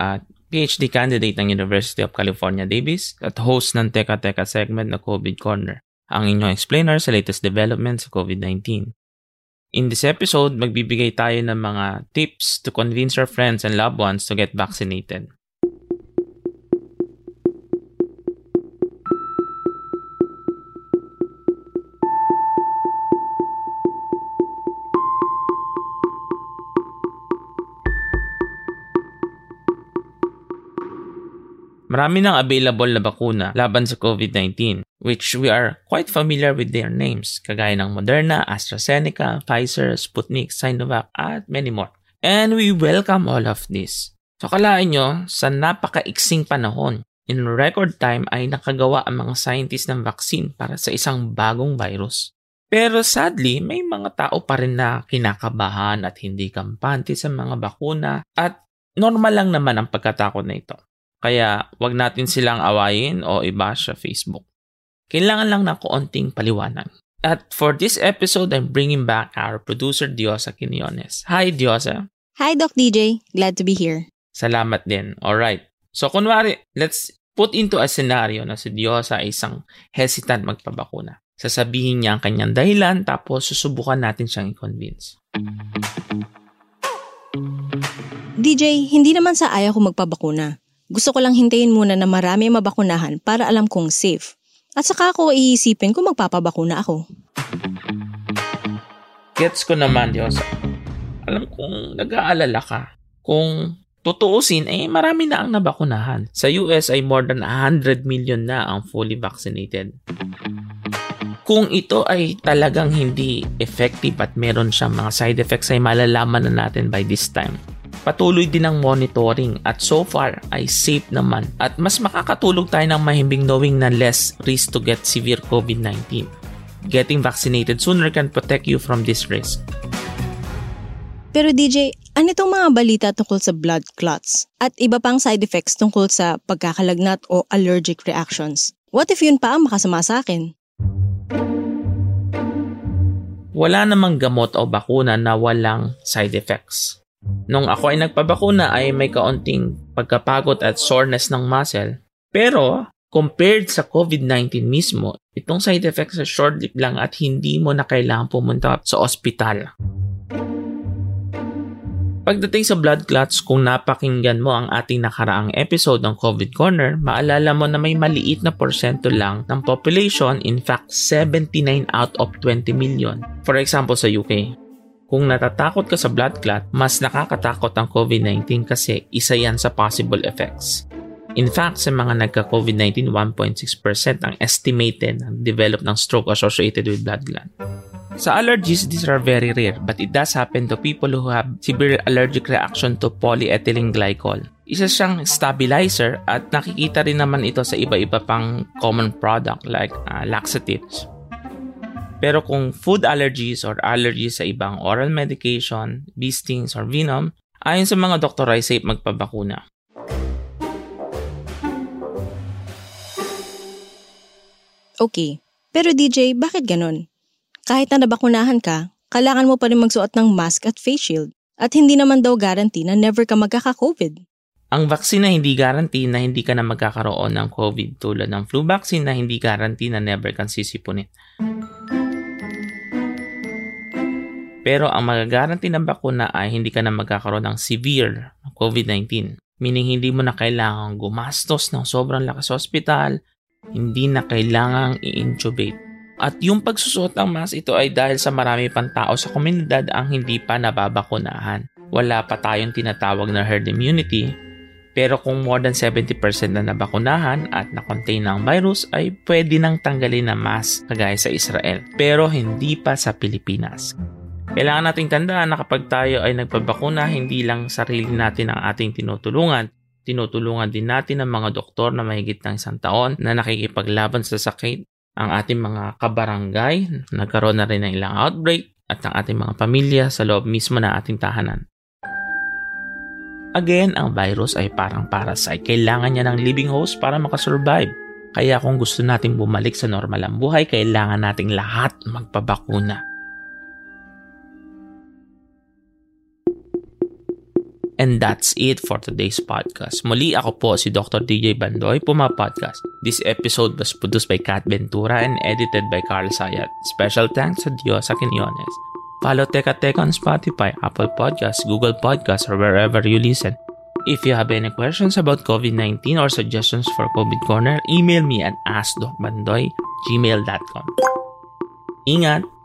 at PhD candidate ng University of California, Davis at host ng Teka Teka segment na COVID Corner, ang inyong explainer sa latest developments sa COVID-19. In this episode, magbibigay tayo ng mga tips to convince your friends and loved ones to get vaccinated. Marami nang available na bakuna laban sa COVID-19, which we are quite familiar with their names, kagaya ng Moderna, AstraZeneca, Pfizer, Sputnik, Sinovac, at many more. And we welcome all of this. So kalain nyo, sa napakaiksing panahon, in record time ay nakagawa ang mga scientists ng vaccine para sa isang bagong virus. Pero sadly, may mga tao pa rin na kinakabahan at hindi kampante sa mga bakuna at normal lang naman ang pagkatakot na ito. Kaya wag natin silang awayin o iba sa Facebook. Kailangan lang ng kaunting paliwanag. At for this episode, I'm bringing back our producer Diosa Quinones. Hi Diosa. Hi Doc DJ, glad to be here. Salamat din. Alright. So kunwari, let's put into a scenario na si Diosa ay isang hesitant magpabakuna. Sasabihin niya ang kanyang dahilan tapos susubukan natin siyang i-convince. DJ, hindi naman sa ayaw ko magpabakuna. Gusto ko lang hintayin muna na marami mabakunahan para alam kong safe. At saka ako iisipin kung magpapabakuna ako. Gets ko naman, Diyos. Alam kong nag-aalala ka. Kung tutuusin, eh marami na ang nabakunahan. Sa US ay more than 100 million na ang fully vaccinated. Kung ito ay talagang hindi effective at meron siyang mga side effects ay malalaman na natin by this time. Patuloy din ang monitoring at so far ay safe naman at mas makakatulog tayo ng mahimbing knowing na less risk to get severe COVID-19. Getting vaccinated sooner can protect you from this risk. Pero DJ, ano itong mga balita tungkol sa blood clots at iba pang side effects tungkol sa pagkakalagnat o allergic reactions? What if yun pa ang makasama sa akin? Wala namang gamot o bakuna na walang side effects. Nung ako ay nagpabakuna ay may kaunting pagkapagod at soreness ng muscle. Pero compared sa COVID-19 mismo, itong side effects sa short-lived lang at hindi mo na kailangan pumunta sa ospital. Pagdating sa blood clots, kung napakinggan mo ang ating nakaraang episode ng COVID Corner, maalala mo na may maliit na porsyento lang ng population, in fact 79 out of 20 million. For example sa UK, kung natatakot ka sa blood clot, mas nakakatakot ang COVID-19 kasi isa yan sa possible effects. In fact, sa mga nagka-COVID-19, 1.6% ang estimated na develop ng stroke associated with blood clot. Sa allergies, these are very rare but it does happen to people who have severe allergic reaction to polyethylene glycol. Isa siyang stabilizer at nakikita rin naman ito sa iba-iba pang common product like uh, laxatives. Pero kung food allergies or allergies sa ibang oral medication, bee stings, or venom, ayon sa mga doktor ay safe magpabakuna. Okay, pero DJ, bakit ganon? Kahit na nabakunahan ka, kailangan mo pa rin magsuot ng mask at face shield. At hindi naman daw guarantee na never ka magkaka-COVID. Ang vaccine na hindi guarantee na hindi ka na magkakaroon ng COVID tulad ng flu vaccine na hindi guarantee na never kang sisipunin. Pero ang magagaranti ng bakuna ay hindi ka na magkakaroon ng severe COVID-19. Meaning hindi mo na kailangang gumastos ng sobrang lakas sa hospital, hindi na kailangang i-intubate. At yung pagsusuot ng mask ito ay dahil sa marami pang tao sa komunidad ang hindi pa nababakunahan. Wala pa tayong tinatawag na herd immunity, Pero kung more than 70% na nabakunahan at na-contain ng virus ay pwede nang tanggalin na mask kagaya sa Israel pero hindi pa sa Pilipinas. Kailangan nating tandaan na kapag tayo ay nagpabakuna, hindi lang sarili natin ang ating tinutulungan, tinutulungan din natin ang mga doktor na mahigit ng isang taon na nakikipaglaban sa sakit, ang ating mga kabarangay, nagkaroon na rin ng ilang outbreak, at ang ating mga pamilya sa loob mismo na ating tahanan. Again, ang virus ay parang parasite. Kailangan niya ng living host para makasurvive. Kaya kung gusto nating bumalik sa normal ang buhay, kailangan nating lahat magpabakuna. And that's it for today's podcast. Muli ako po si Dr. DJ Bandoy, Puma Podcast. This episode was produced by Kat Ventura and edited by Carl Sayat. Special thanks to Diosa Quinones. Follow Teka Teka on Spotify, Apple Podcasts, Google Podcasts, or wherever you listen. If you have any questions about COVID-19 or suggestions for COVID Corner, email me at askdocbandoy gmail.com. Ingat!